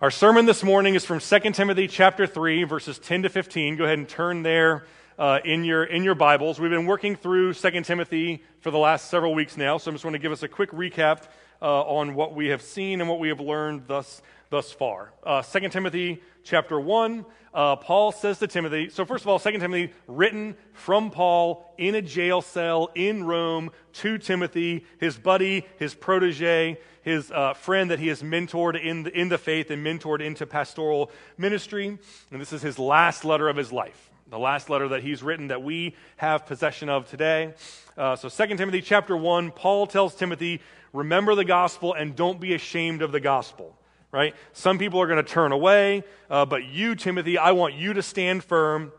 Our sermon this morning is from 2 Timothy chapter 3, verses 10 to 15. Go ahead and turn there uh, in, your, in your Bibles. We've been working through 2 Timothy for the last several weeks now, so I just want to give us a quick recap uh, on what we have seen and what we have learned thus, thus far. Uh, 2 Timothy chapter 1, uh, Paul says to Timothy, so first of all, 2 Timothy, written from Paul in a jail cell in Rome to Timothy, his buddy, his protege his uh, friend that he has mentored in the, in the faith and mentored into pastoral ministry. And this is his last letter of his life, the last letter that he's written that we have possession of today. Uh, so 2 Timothy chapter 1, Paul tells Timothy, remember the gospel and don't be ashamed of the gospel. Right? Some people are going to turn away, uh, but you, Timothy, I want you to stand firm.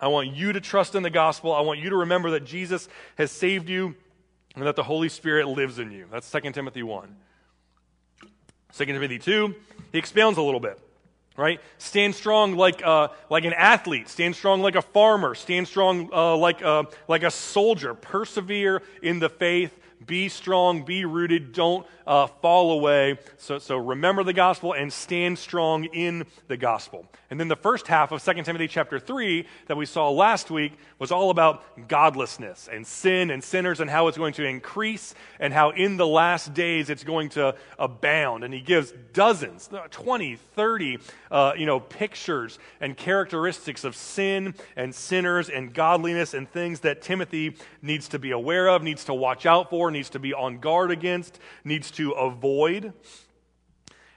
I want you to trust in the gospel. I want you to remember that Jesus has saved you and that the Holy Spirit lives in you. That's 2 Timothy 1. 2 Timothy 2, he expounds a little bit, right? Stand strong like, uh, like an athlete, stand strong like a farmer, stand strong uh, like, uh, like a soldier, persevere in the faith, be strong, be rooted, don't uh, fall away. So, so remember the gospel and stand strong in the gospel. And then the first half of 2 Timothy chapter 3 that we saw last week was all about godlessness and sin and sinners and how it's going to increase and how in the last days it's going to abound. And he gives dozens, 20, 30, uh, you know, pictures and characteristics of sin and sinners and godliness and things that Timothy needs to be aware of, needs to watch out for, needs to be on guard against, needs to avoid.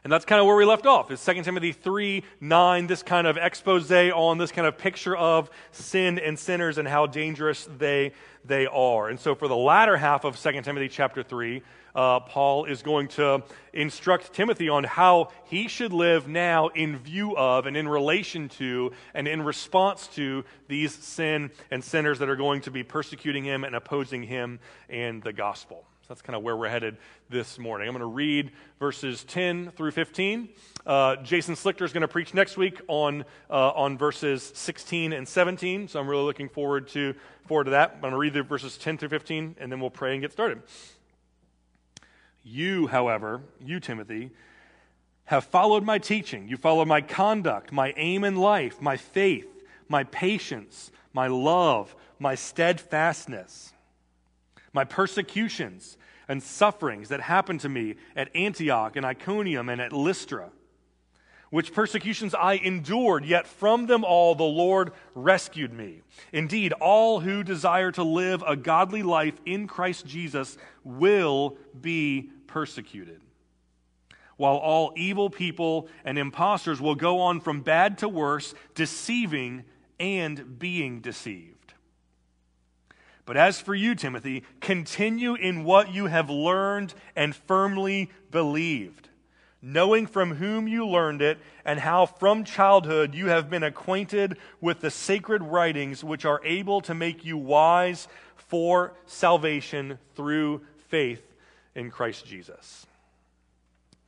And that's kind of where we left off. Is 2 Timothy 3 9, this kind of expose on this kind of picture of sin and sinners and how dangerous they, they are. And so for the latter half of 2 Timothy chapter 3, uh, Paul is going to instruct Timothy on how he should live now in view of and in relation to and in response to these sin and sinners that are going to be persecuting him and opposing him and the gospel. That's kind of where we're headed this morning. I'm going to read verses 10 through 15. Uh, Jason Slichter is going to preach next week on, uh, on verses 16 and 17, so I'm really looking forward to, forward to that. I'm going to read the verses 10 through 15, and then we'll pray and get started. You, however, you, Timothy, have followed my teaching. You followed my conduct, my aim in life, my faith, my patience, my love, my steadfastness, my persecutions and sufferings that happened to me at Antioch and Iconium and at Lystra, which persecutions I endured, yet from them all the Lord rescued me. Indeed, all who desire to live a godly life in Christ Jesus will be persecuted. While all evil people and impostors will go on from bad to worse, deceiving and being deceived. But as for you, Timothy, continue in what you have learned and firmly believed, knowing from whom you learned it, and how from childhood you have been acquainted with the sacred writings which are able to make you wise for salvation through faith in Christ Jesus.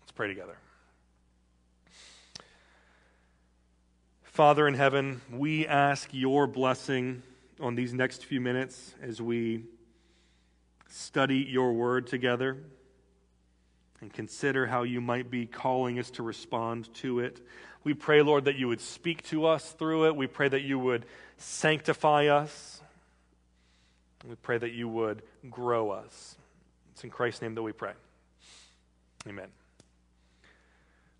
Let's pray together. Father in heaven, we ask your blessing on these next few minutes as we study your word together and consider how you might be calling us to respond to it. We pray, Lord, that you would speak to us through it. We pray that you would sanctify us. We pray that you would grow us. It's in Christ's name that we pray. Amen.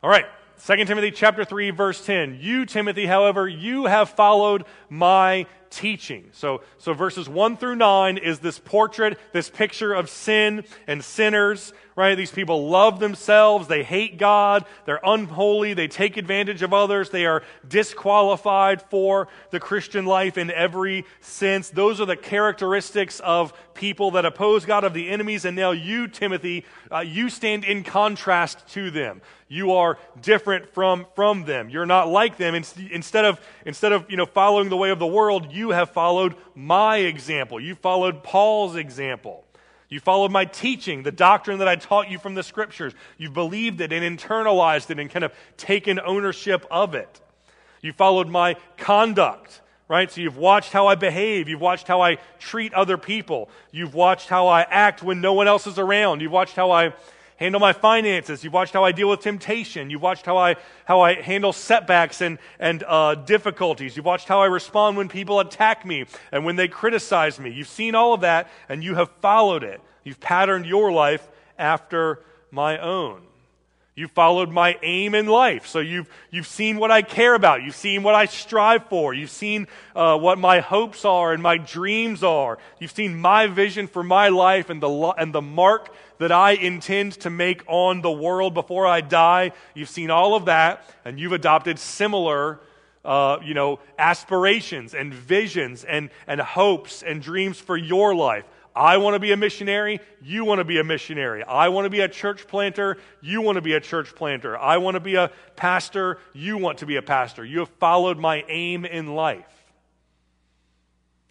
All right. 2 Timothy chapter 3 verse 10. You Timothy, however, you have followed my teaching. So, so verses 1 through 9 is this portrait, this picture of sin and sinners, right? These people love themselves, they hate God, they're unholy, they take advantage of others, they are disqualified for the Christian life in every sense. Those are the characteristics of people that oppose God, of the enemies, and now you, Timothy, uh, you stand in contrast to them. You are different from, from them. You're not like them. Instead of, instead of you know, following the way of the world, you have followed my example. You followed Paul's example. You followed my teaching, the doctrine that I taught you from the scriptures. You've believed it and internalized it and kind of taken ownership of it. You followed my conduct, right? So you've watched how I behave. You've watched how I treat other people. You've watched how I act when no one else is around. You've watched how I handle my finances. You've watched how I deal with temptation. You've watched how I, how I handle setbacks and, and uh, difficulties. You've watched how I respond when people attack me and when they criticize me. You've seen all of that and you have followed it. You've patterned your life after my own. You followed my aim in life. So you've, you've seen what I care about. You've seen what I strive for. You've seen uh, what my hopes are and my dreams are. You've seen my vision for my life and the, and the mark that I intend to make on the world before I die. You've seen all of that, and you've adopted similar uh, you know, aspirations and visions and, and hopes and dreams for your life. I want to be a missionary. You want to be a missionary. I want to be a church planter. You want to be a church planter. I want to be a pastor. You want to be a pastor. You have followed my aim in life.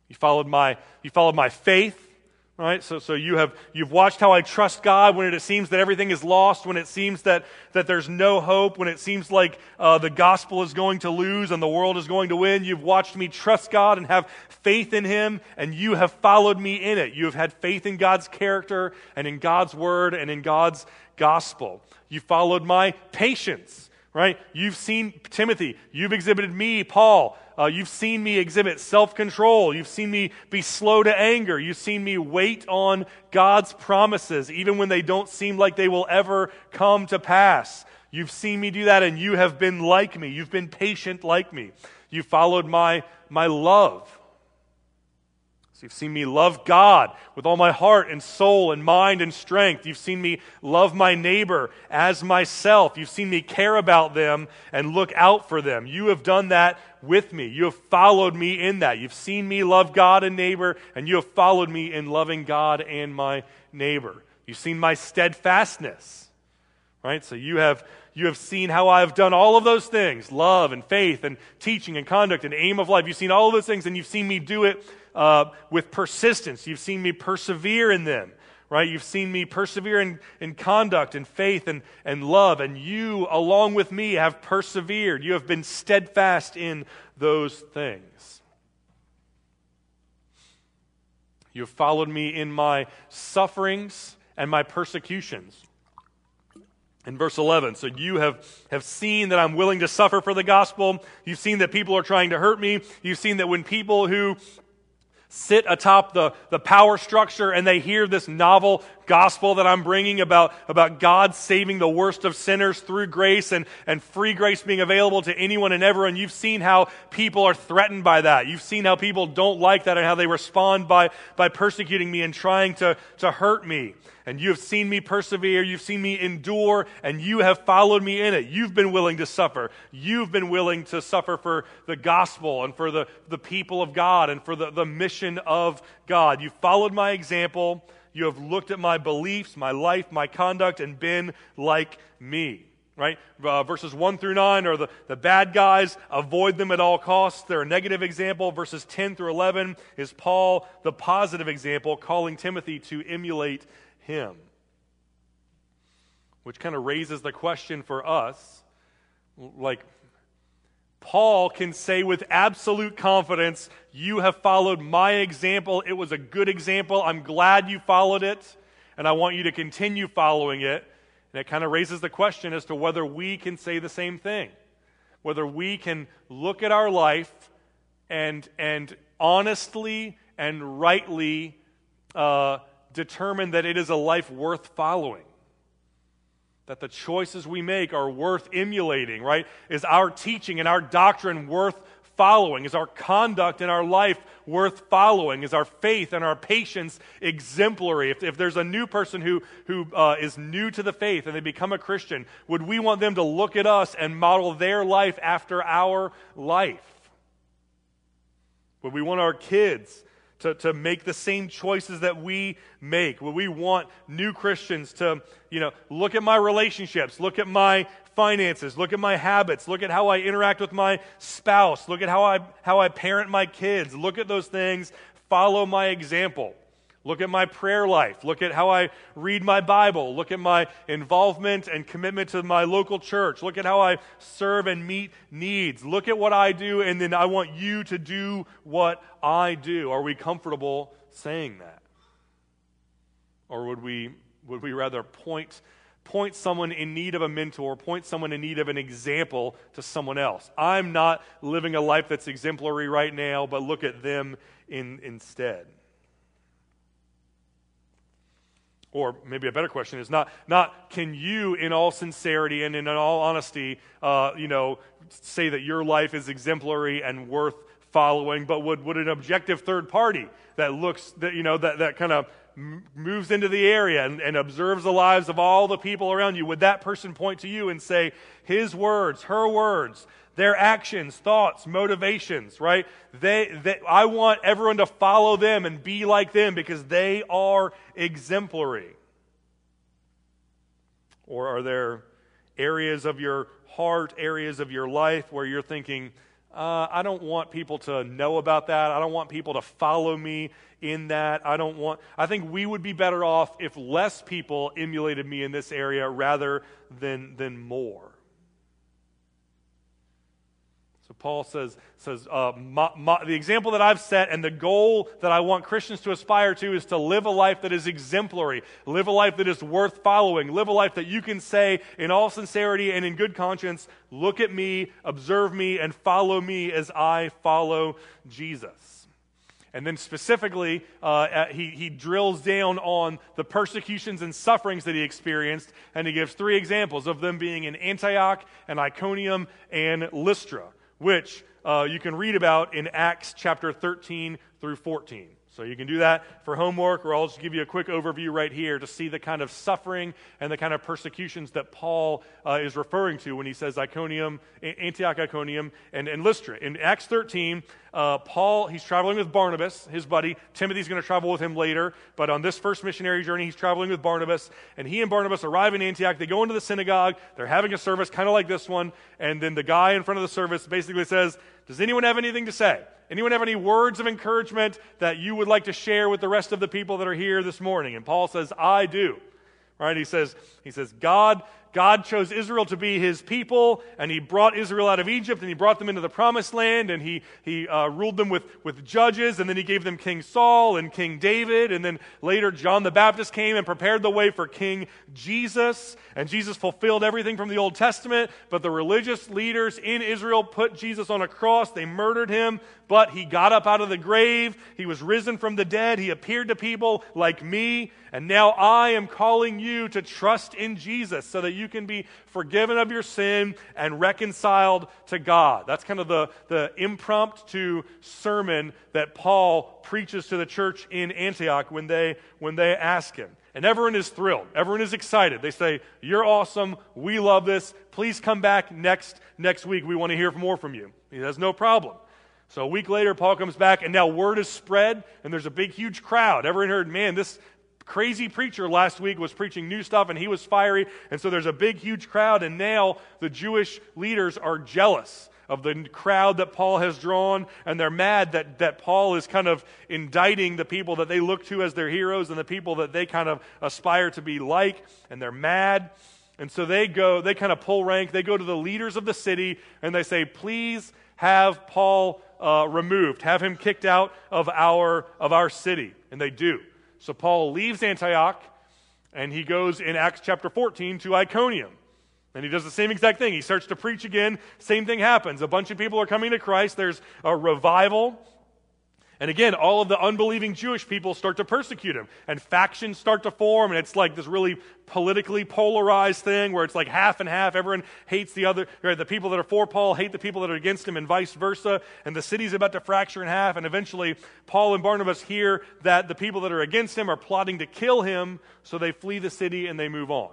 You followed my, you followed my faith. Right? So, so you have, you've watched how I trust God when it seems that everything is lost, when it seems that, that there's no hope, when it seems like uh, the gospel is going to lose and the world is going to win. You've watched me trust God and have faith in Him, and you have followed me in it. You have had faith in God's character and in God's word and in God's gospel. You followed my patience right? You've seen Timothy. You've exhibited me, Paul. Uh, you've seen me exhibit self control. You've seen me be slow to anger. You've seen me wait on God's promises, even when they don't seem like they will ever come to pass. You've seen me do that, and you have been like me. You've been patient like me. You followed my, my love. You've seen me love God with all my heart and soul and mind and strength. You've seen me love my neighbor as myself. You've seen me care about them and look out for them. You have done that with me. You have followed me in that. You've seen me love God and neighbor, and you have followed me in loving God and my neighbor. You've seen my steadfastness. Right? So you have you have seen how I have done all of those things love and faith and teaching and conduct and aim of life. You've seen all of those things, and you've seen me do it uh, with persistence. You've seen me persevere in them, right? You've seen me persevere in, in conduct and faith and, and love. And you, along with me, have persevered. You have been steadfast in those things. You have followed me in my sufferings and my persecutions. In verse 11, so you have, have seen that I'm willing to suffer for the gospel. You've seen that people are trying to hurt me. You've seen that when people who sit atop the, the power structure and they hear this novel gospel that I'm bringing about, about God saving the worst of sinners through grace and, and free grace being available to anyone and everyone. You've seen how people are threatened by that. You've seen how people don't like that and how they respond by, by persecuting me and trying to, to hurt me and you have seen me persevere, you've seen me endure, and you have followed me in it. You've been willing to suffer. You've been willing to suffer for the gospel and for the, the people of God and for the, the mission of God. You followed my example. You have looked at my beliefs, my life, my conduct, and been like me. Right? Uh, verses 1 through 9 are the, the bad guys. Avoid them at all costs. They're a negative example. Verses 10 through 11 is Paul, the positive example, calling Timothy to emulate him. Which kind of raises the question for us like, Paul can say with absolute confidence, You have followed my example. It was a good example. I'm glad you followed it, and I want you to continue following it. And it kind of raises the question as to whether we can say the same thing. Whether we can look at our life and, and honestly and rightly uh, determine that it is a life worth following. That the choices we make are worth emulating, right? Is our teaching and our doctrine worth following? Is our conduct in our life worth following? Is our faith and our patience exemplary? If, if there's a new person who, who uh, is new to the faith and they become a Christian, would we want them to look at us and model their life after our life? Would we want our kids to, to make the same choices that we make? We want new Christians to, you know, look at my relationships, look at my finances, look at my habits, look at how I interact with my spouse, look at how I, how I parent my kids, look at those things, follow my example. Look at my prayer life. Look at how I read my Bible. Look at my involvement and commitment to my local church. Look at how I serve and meet needs. Look at what I do, and then I want you to do what I do. Are we comfortable saying that? Or would we, would we rather point point someone in need of a mentor, point someone in need of an example to someone else. I'm not living a life that's exemplary right now, but look at them in, instead. Or maybe a better question is not, not can you, in all sincerity and in all honesty, uh, you know, say that your life is exemplary and worth following, but would, would an objective third party that looks, that, you know, that, that kind of moves into the area and, and observes the lives of all the people around you, would that person point to you and say, his words, her words, their actions, thoughts, motivations, right? They, they, I want everyone to follow them and be like them because they are exemplary. Or are there areas of your heart, areas of your life where you're thinking, uh, I don't want people to know about that. I don't want people to follow me in that. I don't want, I think we would be better off if less people emulated me in this area rather than, than more. So Paul says, says uh, my, my, the example that I've set and the goal that I want Christians to aspire to is to live a life that is exemplary, live a life that is worth following, live a life that you can say in all sincerity and in good conscience, look at me, observe me, and follow me as I follow Jesus. And then specifically, uh, he, he drills down on the persecutions and sufferings that he experienced, and he gives three examples of them being in Antioch and Iconium and Lystra which uh, you can read about in Acts chapter 13 through 14. So you can do that for homework, or I'll just give you a quick overview right here to see the kind of suffering and the kind of persecutions that Paul uh, is referring to when he says Iconium, Antioch, Iconium, and, and Lystra. In Acts 13, uh, Paul, he's traveling with Barnabas, his buddy. Timothy's going to travel with him later, but on this first missionary journey, he's traveling with Barnabas, and he and Barnabas arrive in Antioch. They go into the synagogue. They're having a service, kind of like this one, and then the guy in front of the service basically says, Does anyone have anything to say? Anyone have any words of encouragement that you would like to share with the rest of the people that are here this morning? And Paul says, I do. Right? He says, he says, God God chose Israel to be his people, and he brought Israel out of Egypt, and he brought them into the promised land, and he, he uh, ruled them with, with judges, and then he gave them King Saul and King David, and then later John the Baptist came and prepared the way for King Jesus, and Jesus fulfilled everything from the Old Testament, but the religious leaders in Israel put Jesus on a cross, they murdered him, but he got up out of the grave, he was risen from the dead, he appeared to people like me, and now I am calling you to trust in Jesus so that you can be forgiven of your sin and reconciled to God. That's kind of the, the impromptu sermon that Paul preaches to the church in Antioch when they, when they ask him. And everyone is thrilled. Everyone is excited. They say, You're awesome. We love this. Please come back next, next week. We want to hear more from you. He has no problem. So a week later, Paul comes back, and now word is spread, and there's a big, huge crowd. Everyone heard, man, this, crazy preacher last week was preaching new stuff and he was fiery. And so there's a big, huge crowd. And now the Jewish leaders are jealous of the crowd that Paul has drawn. And they're mad that, that Paul is kind of indicting the people that they look to as their heroes and the people that they kind of aspire to be like. And they're mad. And so they go, they kind of pull rank. They go to the leaders of the city and they say, please have Paul uh, removed, have him kicked out of our, of our city. And they do. So Paul leaves Antioch and he goes in Acts chapter 14 to Iconium. And he does the same exact thing. He starts to preach again. Same thing happens. A bunch of people are coming to Christ. There's a revival. And again, all of the unbelieving Jewish people start to persecute him, and factions start to form, and it's like this really politically polarized thing where it's like half and half. Everyone hates the other, the people that are for Paul hate the people that are against him, and vice versa. And the city's about to fracture in half, and eventually Paul and Barnabas hear that the people that are against him are plotting to kill him, so they flee the city and they move on.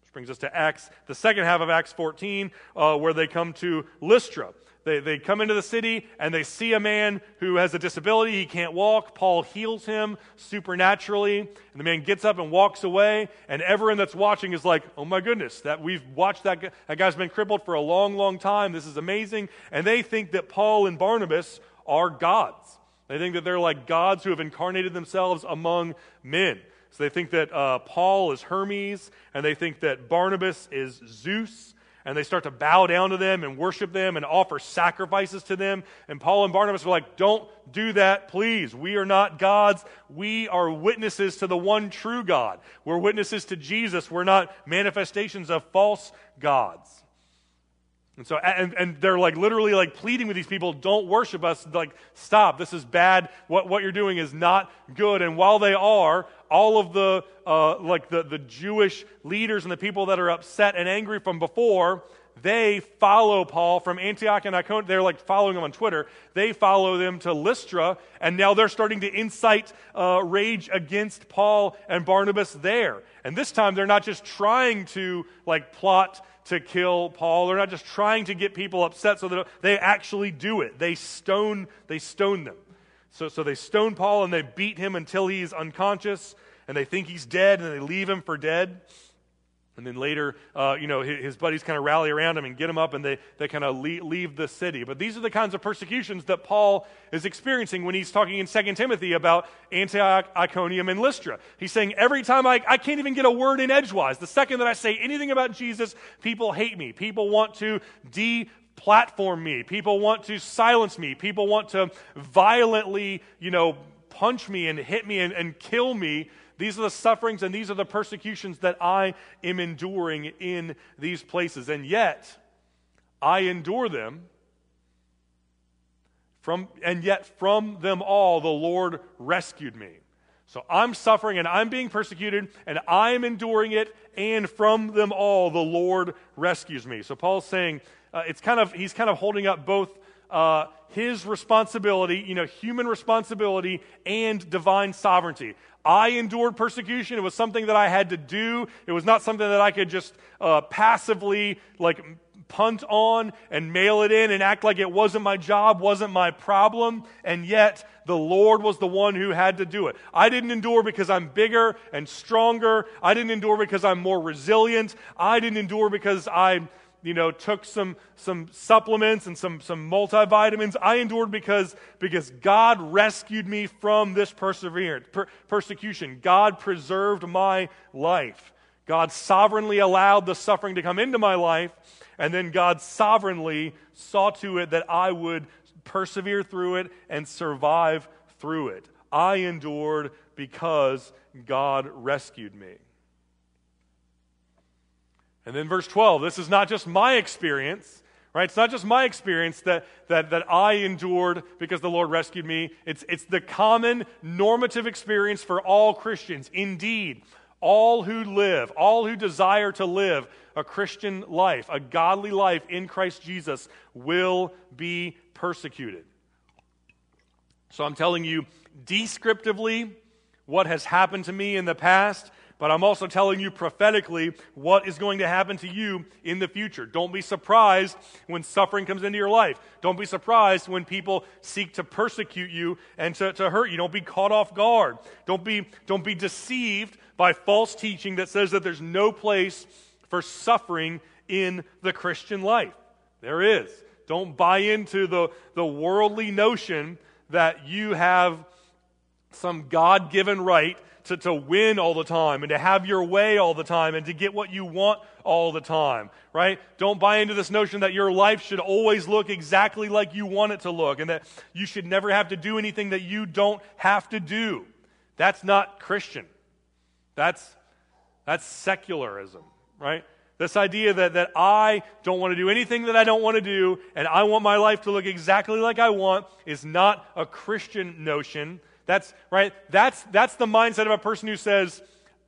Which brings us to Acts, the second half of Acts 14, uh, where they come to Lystra. They, they come into the city and they see a man who has a disability. He can't walk. Paul heals him supernaturally. And the man gets up and walks away. And everyone that's watching is like, oh my goodness, that we've watched that guy. That guy's been crippled for a long, long time. This is amazing. And they think that Paul and Barnabas are gods. They think that they're like gods who have incarnated themselves among men. So they think that uh, Paul is Hermes, and they think that Barnabas is Zeus, and they start to bow down to them and worship them and offer sacrifices to them. And Paul and Barnabas are like, Don't do that, please. We are not gods. We are witnesses to the one true God. We're witnesses to Jesus. We're not manifestations of false gods. And so, and, and they're like literally like pleading with these people, don't worship us. Like, stop. This is bad. What, what you're doing is not good. And while they are, all of the, uh, like the, the Jewish leaders and the people that are upset and angry from before, they follow Paul from Antioch and Iconium. They're like following him on Twitter. They follow them to Lystra, and now they're starting to incite uh, rage against Paul and Barnabas there. And this time, they're not just trying to like plot to kill Paul. They're not just trying to get people upset so that they actually do it. They stone, they stone them. So, so they stone Paul and they beat him until he's unconscious and they think he's dead and they leave him for dead. And then later, uh, you know, his, buddies kind of rally around him and get him up, and they, they kind of leave, leave the city. But these are the kinds of persecutions that Paul is experiencing when he's talking in 2 Timothy about Antioch, Iconium, and Lystra. He's saying, every time I, I can't even get a word in edgewise. The second that I say anything about Jesus, people hate me. People want to de platform me. People want to silence me. People want to violently, you know, punch me and hit me and, and kill me these are the sufferings and these are the persecutions that I am enduring in these places. And yet, I endure them. From, and yet, from them all, the Lord rescued me. So I'm suffering and I'm being persecuted and I'm enduring it, and from them all, the Lord rescues me. So Paul's saying, uh, it's kind of, he's kind of holding up both uh, his responsibility, you know, human responsibility and divine sovereignty. I endured persecution. It was something that I had to do. It was not something that I could just uh, passively like punt on and mail it in and act like it wasn't my job, wasn't my problem. And yet the Lord was the one who had to do it. I didn't endure because I'm bigger and stronger. I didn't endure because I'm more resilient. I didn't endure because I you know, took some, some supplements and some, some multivitamins. I endured because, because God rescued me from this perseverance, per, persecution. God preserved my life. God sovereignly allowed the suffering to come into my life, and then God sovereignly saw to it that I would persevere through it and survive through it. I endured because God rescued me. And then verse 12, this is not just my experience, right? It's not just my experience that, that, that I endured because the Lord rescued me. It's, it's the common normative experience for all Christians. Indeed, all who live, all who desire to live a Christian life, a godly life in Christ Jesus, will be persecuted. So I'm telling you descriptively what has happened to me in the past but I'm also telling you prophetically what is going to happen to you in the future. Don't be surprised when suffering comes into your life. Don't be surprised when people seek to persecute you and to, to hurt you. Don't be caught off guard. Don't be, don't be deceived by false teaching that says that there's no place for suffering in the Christian life. There is. Don't buy into the, the worldly notion that you have some God given right to, to win all the time and to have your way all the time and to get what you want all the time, right? Don't buy into this notion that your life should always look exactly like you want it to look and that you should never have to do anything that you don't have to do. That's not Christian. That's, that's secularism, right? This idea that, that I don't want to do anything that I don't want to do and I want my life to look exactly like I want is not a Christian notion. That's right. That's, that's the mindset of a person who says,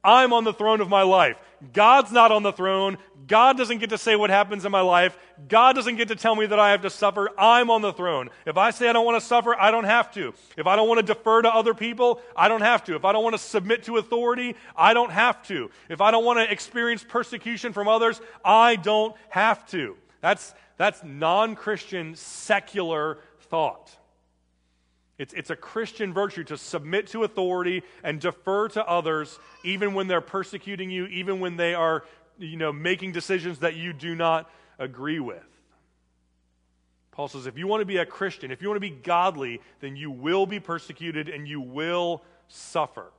I'm on the throne of my life. God's not on the throne. God doesn't get to say what happens in my life. God doesn't get to tell me that I have to suffer. I'm on the throne. If I say I don't want to suffer, I don't have to. If I don't want to defer to other people, I don't have to. If I don't want to submit to authority, I don't have to. If I don't want to experience persecution from others, I don't have to. That's, that's non Christian, secular thought. It's, it's a Christian virtue to submit to authority and defer to others, even when they're persecuting you, even when they are you know, making decisions that you do not agree with. Paul says if you want to be a Christian, if you want to be godly, then you will be persecuted and you will suffer.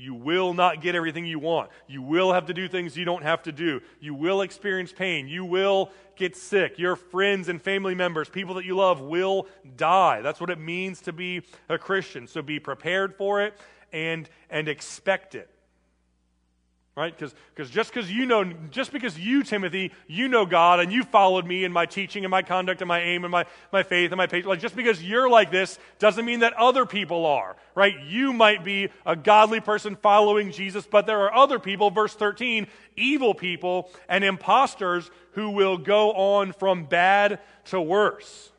You will not get everything you want. You will have to do things you don't have to do. You will experience pain. You will get sick. Your friends and family members, people that you love, will die. That's what it means to be a Christian. So be prepared for it and, and expect it right? Because just because you know just because you timothy you know god and you followed me in my teaching and my conduct and my aim and my, my faith and my patience like just because you're like this doesn't mean that other people are right? You might be a godly person following jesus but there are other people verse 13 evil people and impostors who will go on from bad to worse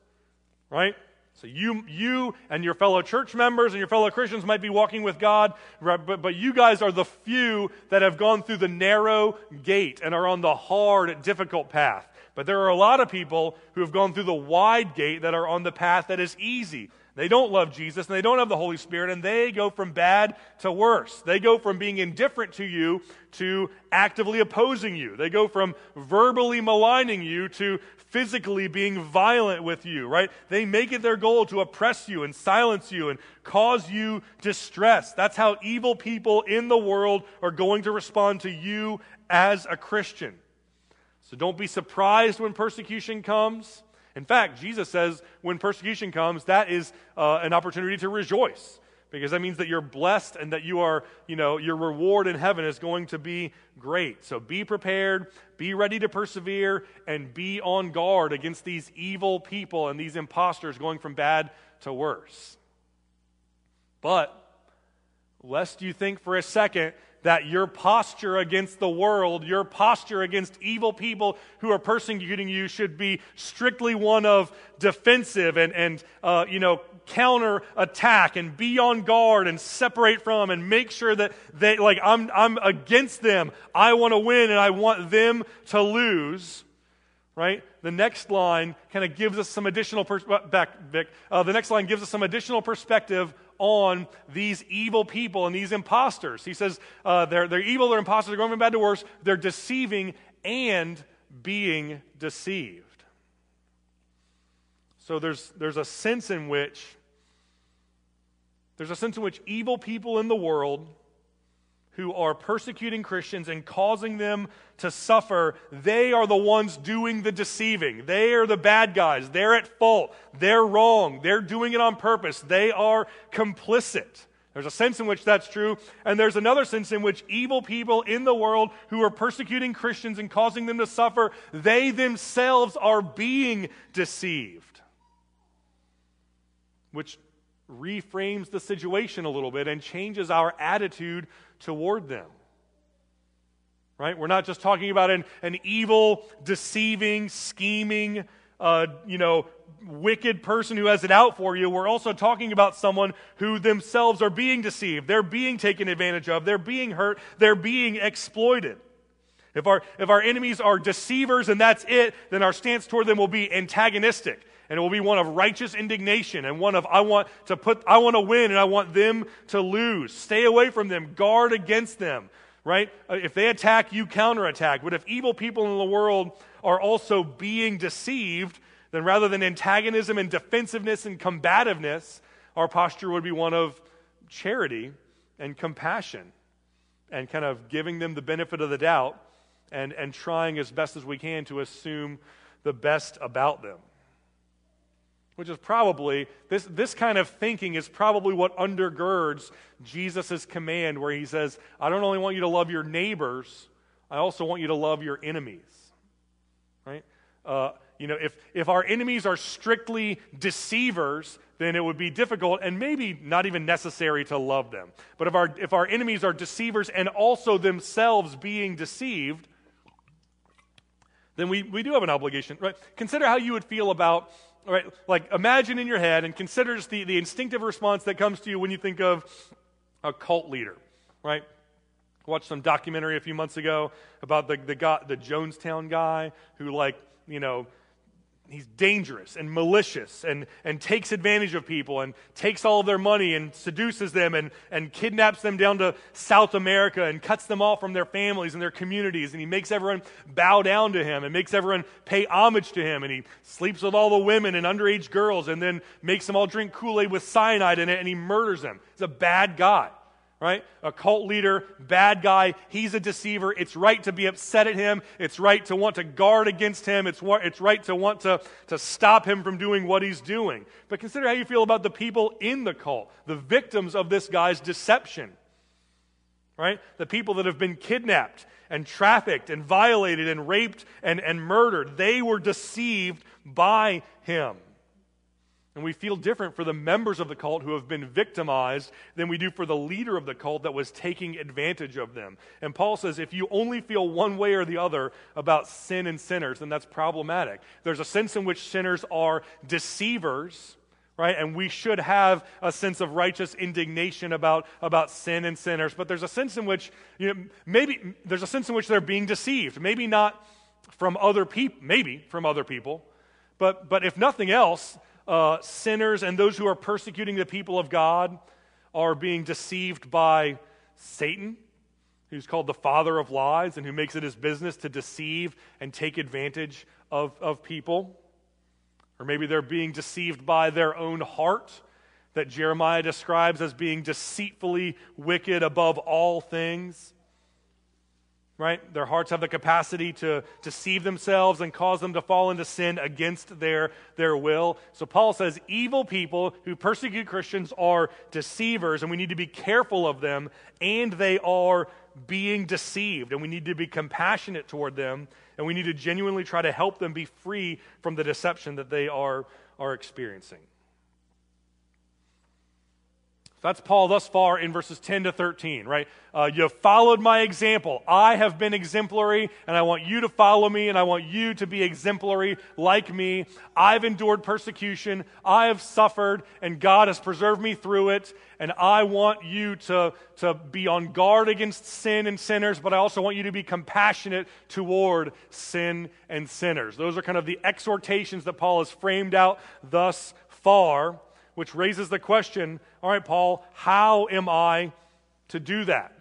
right so you, you and your fellow church members and your fellow Christians might be walking with God, but, but you guys are the few that have gone through the narrow gate and are on the hard, difficult path. But there are a lot of people who have gone through the wide gate that are on the path that is easy. They don't love Jesus and they don't have the Holy Spirit, and they go from bad to worse. They go from being indifferent to you to actively opposing you. They go from verbally maligning you to physically being violent with you, right? They make it their goal to oppress you and silence you and cause you distress. That's how evil people in the world are going to respond to you as a Christian. So don't be surprised when persecution comes. In fact, Jesus says when persecution comes, that is uh, an opportunity to rejoice because that means that you're blessed and that you are, you know, your reward in heaven is going to be great. So be prepared, be ready to persevere, and be on guard against these evil people and these impostors going from bad to worse. But, lest you think for a second that your posture against the world, your posture against evil people who are persecuting you should be strictly one of defensive and, and uh, you know, counter attack and be on guard and separate from and make sure that they, like, I'm, I'm against them. I want to win and I want them to lose. Right? The next line kind of gives us some additional, pers- back, Vic. Uh, the next line gives us some additional perspective on these evil people and these imposters. He says uh, they're, they're evil, they're imposters, they're going from bad to worse, they're deceiving and being deceived. So there's, there's a sense in which there's a sense in which evil people in the world who are persecuting Christians and causing them to suffer, they are the ones doing the deceiving. They are the bad guys. They're at fault. They're wrong. They're doing it on purpose. They are complicit. There's a sense in which that's true, and there's another sense in which evil people in the world who are persecuting Christians and causing them to suffer, they themselves are being deceived. Which reframes the situation a little bit and changes our attitude toward them. Right? We're not just talking about an, an evil, deceiving, scheming, uh, you know, wicked person who has it out for you. We're also talking about someone who themselves are being deceived. They're being taken advantage of. They're being hurt. They're being exploited. If our, if our enemies are deceivers and that's it, then our stance toward them will be antagonistic and it will be one of righteous indignation and one of I want to put I want to win and I want them to lose. Stay away from them, guard against them, right? Uh, if they attack, you counterattack. But if evil people in the world are also being deceived, then rather than antagonism and defensiveness and combativeness, our posture would be one of charity and compassion and kind of giving them the benefit of the doubt and, and trying as best as we can to assume the best about them which is probably, this, this kind of thinking is probably what undergirds Jesus' command, where he says, I don't only want you to love your neighbors, I also want you to love your enemies. Right? Uh, you know, if, if our enemies are strictly deceivers, then it would be difficult and maybe not even necessary to love them. But if our, if our enemies are deceivers and also themselves being deceived, then we, we do have an obligation, right? Consider how you would feel about right? Like imagine in your head and consider just the, the instinctive response that comes to you when you think of a cult leader, right? watched some documentary a few months ago about the, the, guy, the Jonestown guy who, like, you know, he's dangerous and malicious and, and takes advantage of people and takes all of their money and seduces them and, and kidnaps them down to South America and cuts them off from their families and their communities. And he makes everyone bow down to him and makes everyone pay homage to him. And he sleeps with all the women and underage girls and then makes them all drink Kool Aid with cyanide in it and he murders them. He's a bad guy. Right? A cult leader, bad guy, he's a deceiver. It's right to be upset at him. It's right to want to guard against him. It's, it's right to want to, to stop him from doing what he's doing. But consider how you feel about the people in the cult, the victims of this guy's deception, right? The people that have been kidnapped and trafficked and violated and raped and, and murdered. They were deceived by him. And we feel different for the members of the cult who have been victimized than we do for the leader of the cult that was taking advantage of them. And Paul says if you only feel one way or the other about sin and sinners, then that's problematic. There's a sense in which sinners are deceivers, right? And we should have a sense of righteous indignation about, about sin and sinners. But there's a sense in which, you know, maybe there's a sense in which they're being deceived. Maybe not from other people, maybe from other people. But, but if nothing else, uh, sinners and those who are persecuting the people of God are being deceived by Satan, who's called the father of lies and who makes it his business to deceive and take advantage of, of people. Or maybe they're being deceived by their own heart that Jeremiah describes as being deceitfully wicked above all things right? Their hearts have the capacity to deceive themselves and cause them to fall into sin against their, their will. So Paul says evil people who persecute Christians are deceivers, and we need to be careful of them, and they are being deceived, and we need to be compassionate toward them, and we need to genuinely try to help them be free from the deception that they are, are experiencing. That's Paul thus far in verses 10 to 13, right? Uh, you have followed my example. I have been exemplary, and I want you to follow me, and I want you to be exemplary like me. I've endured persecution. I have suffered, and God has preserved me through it. And I want you to, to be on guard against sin and sinners, but I also want you to be compassionate toward sin and sinners. Those are kind of the exhortations that Paul has framed out thus far which raises the question all right, Paul, how am I to do that?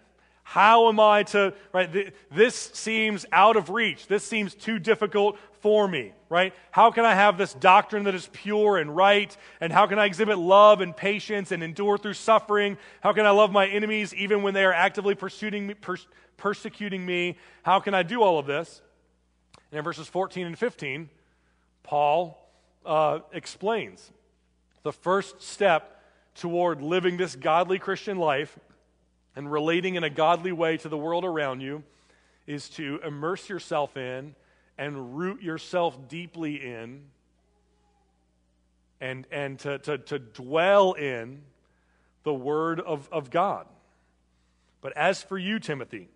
How am I to, right? Th- this seems out of reach. This seems too difficult for me, right? How can I have this doctrine that is pure and right? And how can I exhibit love and patience and endure through suffering? How can I love my enemies even when they are actively pursuing me, per- persecuting me? How can I do all of this? And in verses 14 and 15, Paul uh, explains the first step toward living this godly Christian life and relating in a godly way to the world around you is to immerse yourself in and root yourself deeply in and, and to, to, to dwell in the Word of, of God. But as for you, Timothy,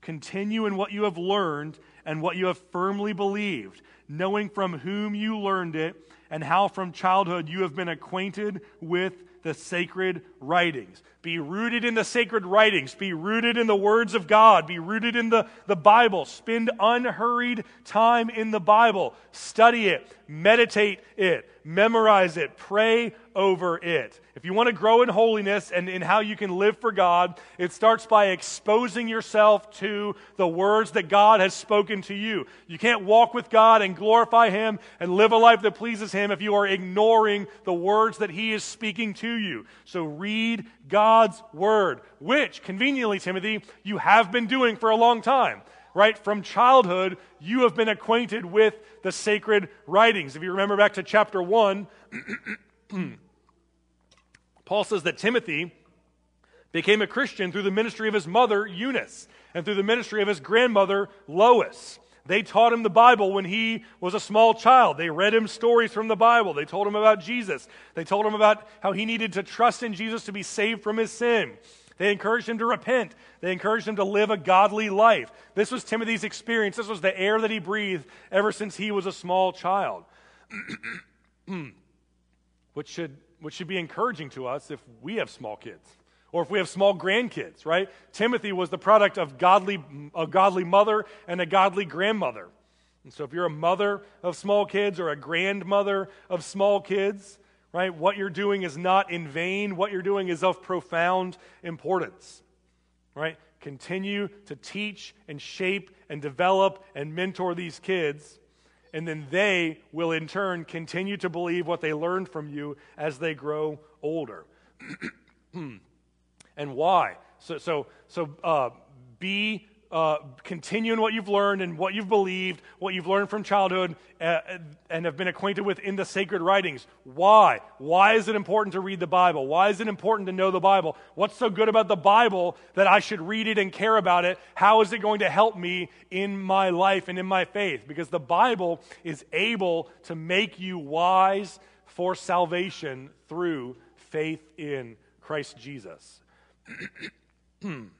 continue in what you have learned and what you have firmly believed, knowing from whom you learned it and how from childhood you have been acquainted with the sacred writings. Be rooted in the sacred writings. Be rooted in the words of God. Be rooted in the, the Bible. Spend unhurried time in the Bible. Study it. Meditate it. Memorize it. Pray over it. If you want to grow in holiness and in how you can live for God, it starts by exposing yourself to the words that God has spoken to you. You can't walk with God and glorify Him and live a life that pleases Him if you are ignoring the words that He is speaking to you. So read God's Word, which, conveniently, Timothy, you have been doing for a long time right? From childhood, you have been acquainted with the sacred writings. If you remember back to chapter 1, Paul says that Timothy became a Christian through the ministry of his mother, Eunice, and through the ministry of his grandmother, Lois. They taught him the Bible when he was a small child. They read him stories from the Bible. They told him about Jesus. They told him about how he needed to trust in Jesus to be saved from his sin. They encouraged him to repent. They encouraged him to live a godly life. This was Timothy's experience. This was the air that he breathed ever since he was a small child. which should which should be encouraging to us if we have small kids or if we have small grandkids, right? Timothy was the product of godly, a godly mother and a godly grandmother. And so if you're a mother of small kids or a grandmother of small kids, right, what you're doing is not in vain. What you're doing is of profound importance, right? Continue to teach and shape and develop and mentor these kids and then they will in turn continue to believe what they learned from you as they grow older. and why? So, so, so uh, be uh, continue in what you've learned and what you've believed, what you've learned from childhood, uh, and have been acquainted with in the sacred writings. Why? Why is it important to read the Bible? Why is it important to know the Bible? What's so good about the Bible that I should read it and care about it? How is it going to help me in my life and in my faith? Because the Bible is able to make you wise for salvation through faith in Christ Jesus.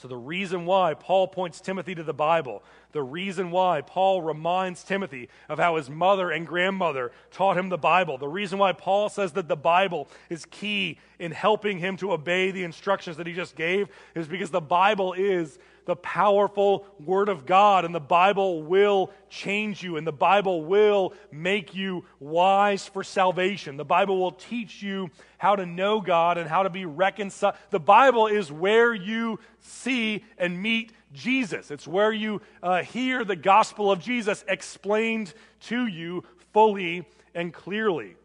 So, the reason why Paul points Timothy to the Bible, the reason why Paul reminds Timothy of how his mother and grandmother taught him the Bible, the reason why Paul says that the Bible is key in helping him to obey the instructions that he just gave is because the Bible is the powerful Word of God, and the Bible will change you, and the Bible will make you wise for salvation. The Bible will teach you how to know God and how to be reconciled. The Bible is where you see and meet Jesus, it's where you uh, hear the gospel of Jesus explained to you fully and clearly.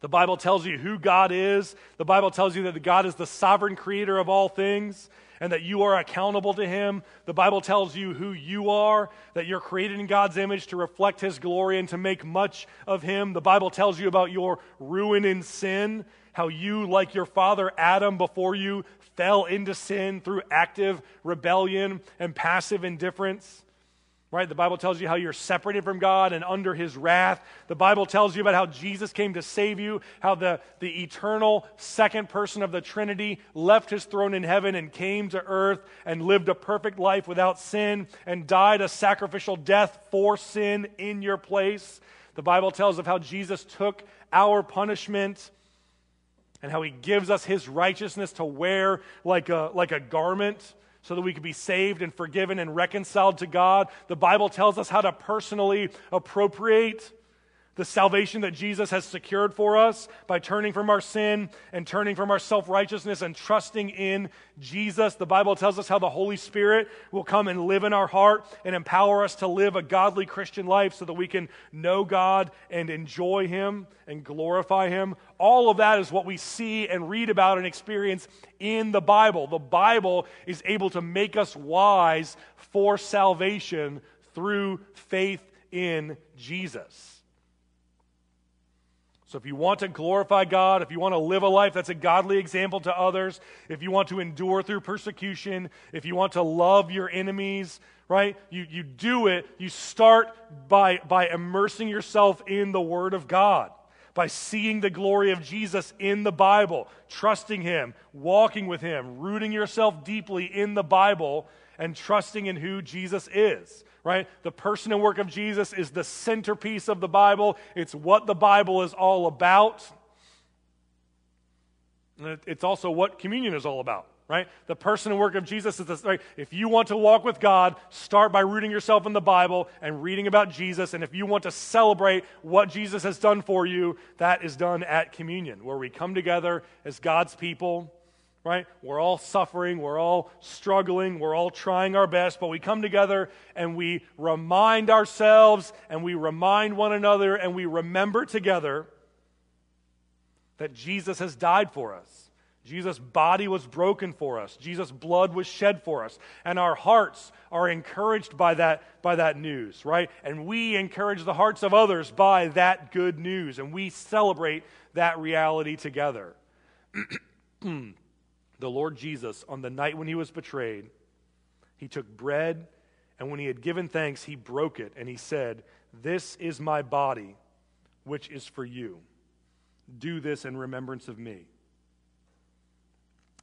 The Bible tells you who God is. The Bible tells you that God is the sovereign creator of all things and that you are accountable to Him. The Bible tells you who you are, that you're created in God's image to reflect His glory and to make much of Him. The Bible tells you about your ruin in sin, how you, like your father Adam before you, fell into sin through active rebellion and passive indifference right? The Bible tells you how you're separated from God and under his wrath. The Bible tells you about how Jesus came to save you, how the, the eternal second person of the Trinity left his throne in heaven and came to earth and lived a perfect life without sin and died a sacrificial death for sin in your place. The Bible tells of how Jesus took our punishment and how he gives us his righteousness to wear like a, like a garment so that we could be saved and forgiven and reconciled to God. The Bible tells us how to personally appropriate the salvation that Jesus has secured for us by turning from our sin and turning from our self righteousness and trusting in Jesus. The Bible tells us how the Holy Spirit will come and live in our heart and empower us to live a godly Christian life so that we can know God and enjoy Him and glorify Him. All of that is what we see and read about and experience in the Bible. The Bible is able to make us wise for salvation through faith in Jesus. So, if you want to glorify God, if you want to live a life that's a godly example to others, if you want to endure through persecution, if you want to love your enemies, right? You, you do it. You start by, by immersing yourself in the Word of God, by seeing the glory of Jesus in the Bible, trusting Him, walking with Him, rooting yourself deeply in the Bible, and trusting in who Jesus is right? The person and work of Jesus is the centerpiece of the Bible. It's what the Bible is all about. It's also what communion is all about, right? The person and work of Jesus is this, right? If you want to walk with God, start by rooting yourself in the Bible and reading about Jesus. And if you want to celebrate what Jesus has done for you, that is done at communion, where we come together as God's people right? We're all suffering, we're all struggling, we're all trying our best, but we come together and we remind ourselves and we remind one another and we remember together that Jesus has died for us. Jesus' body was broken for us. Jesus' blood was shed for us. And our hearts are encouraged by that, by that news, right? And we encourage the hearts of others by that good news. And we celebrate that reality together. Hmm. The Lord Jesus, on the night when he was betrayed, he took bread, and when he had given thanks, he broke it, and he said, This is my body, which is for you. Do this in remembrance of me.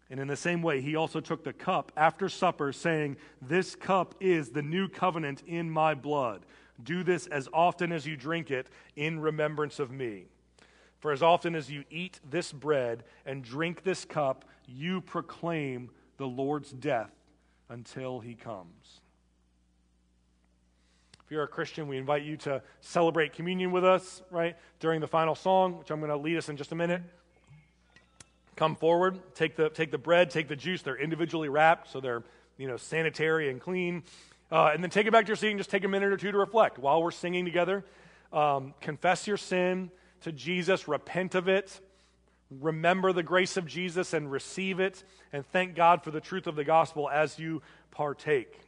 And in the same way, he also took the cup after supper, saying, This cup is the new covenant in my blood. Do this as often as you drink it in remembrance of me. For as often as you eat this bread and drink this cup, you proclaim the Lord's death until he comes. If you're a Christian, we invite you to celebrate communion with us, right, during the final song, which I'm going to lead us in just a minute. Come forward, take the, take the bread, take the juice. They're individually wrapped, so they're you know, sanitary and clean. Uh, and then take it back to your seat and just take a minute or two to reflect while we're singing together. Um, confess your sin to Jesus, repent of it, remember the grace of Jesus and receive it and thank God for the truth of the gospel as you partake.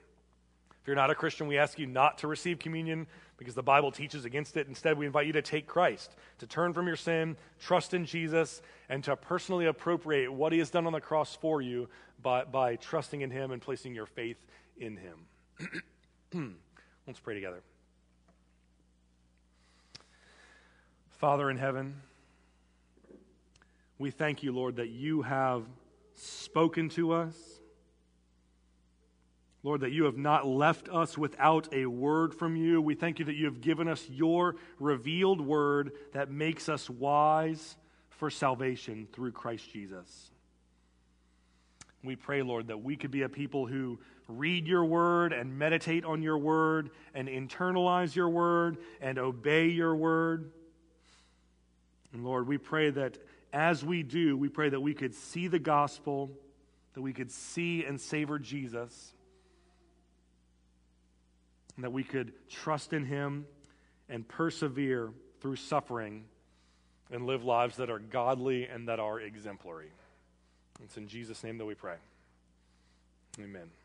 If you're not a Christian, we ask you not to receive communion because the Bible teaches against it. Instead, we invite you to take Christ, to turn from your sin, trust in Jesus, and to personally appropriate what he has done on the cross for you by, by trusting in him and placing your faith in him. Let's pray together. Father in heaven, we thank you, Lord, that you have spoken to us. Lord, that you have not left us without a word from you. We thank you that you have given us your revealed word that makes us wise for salvation through Christ Jesus. We pray, Lord, that we could be a people who read your word and meditate on your word and internalize your word and obey your word. And Lord, we pray that as we do, we pray that we could see the gospel, that we could see and savor Jesus and that we could trust in Him and persevere through suffering and live lives that are godly and that are exemplary. It's in Jesus' name that we pray. Amen.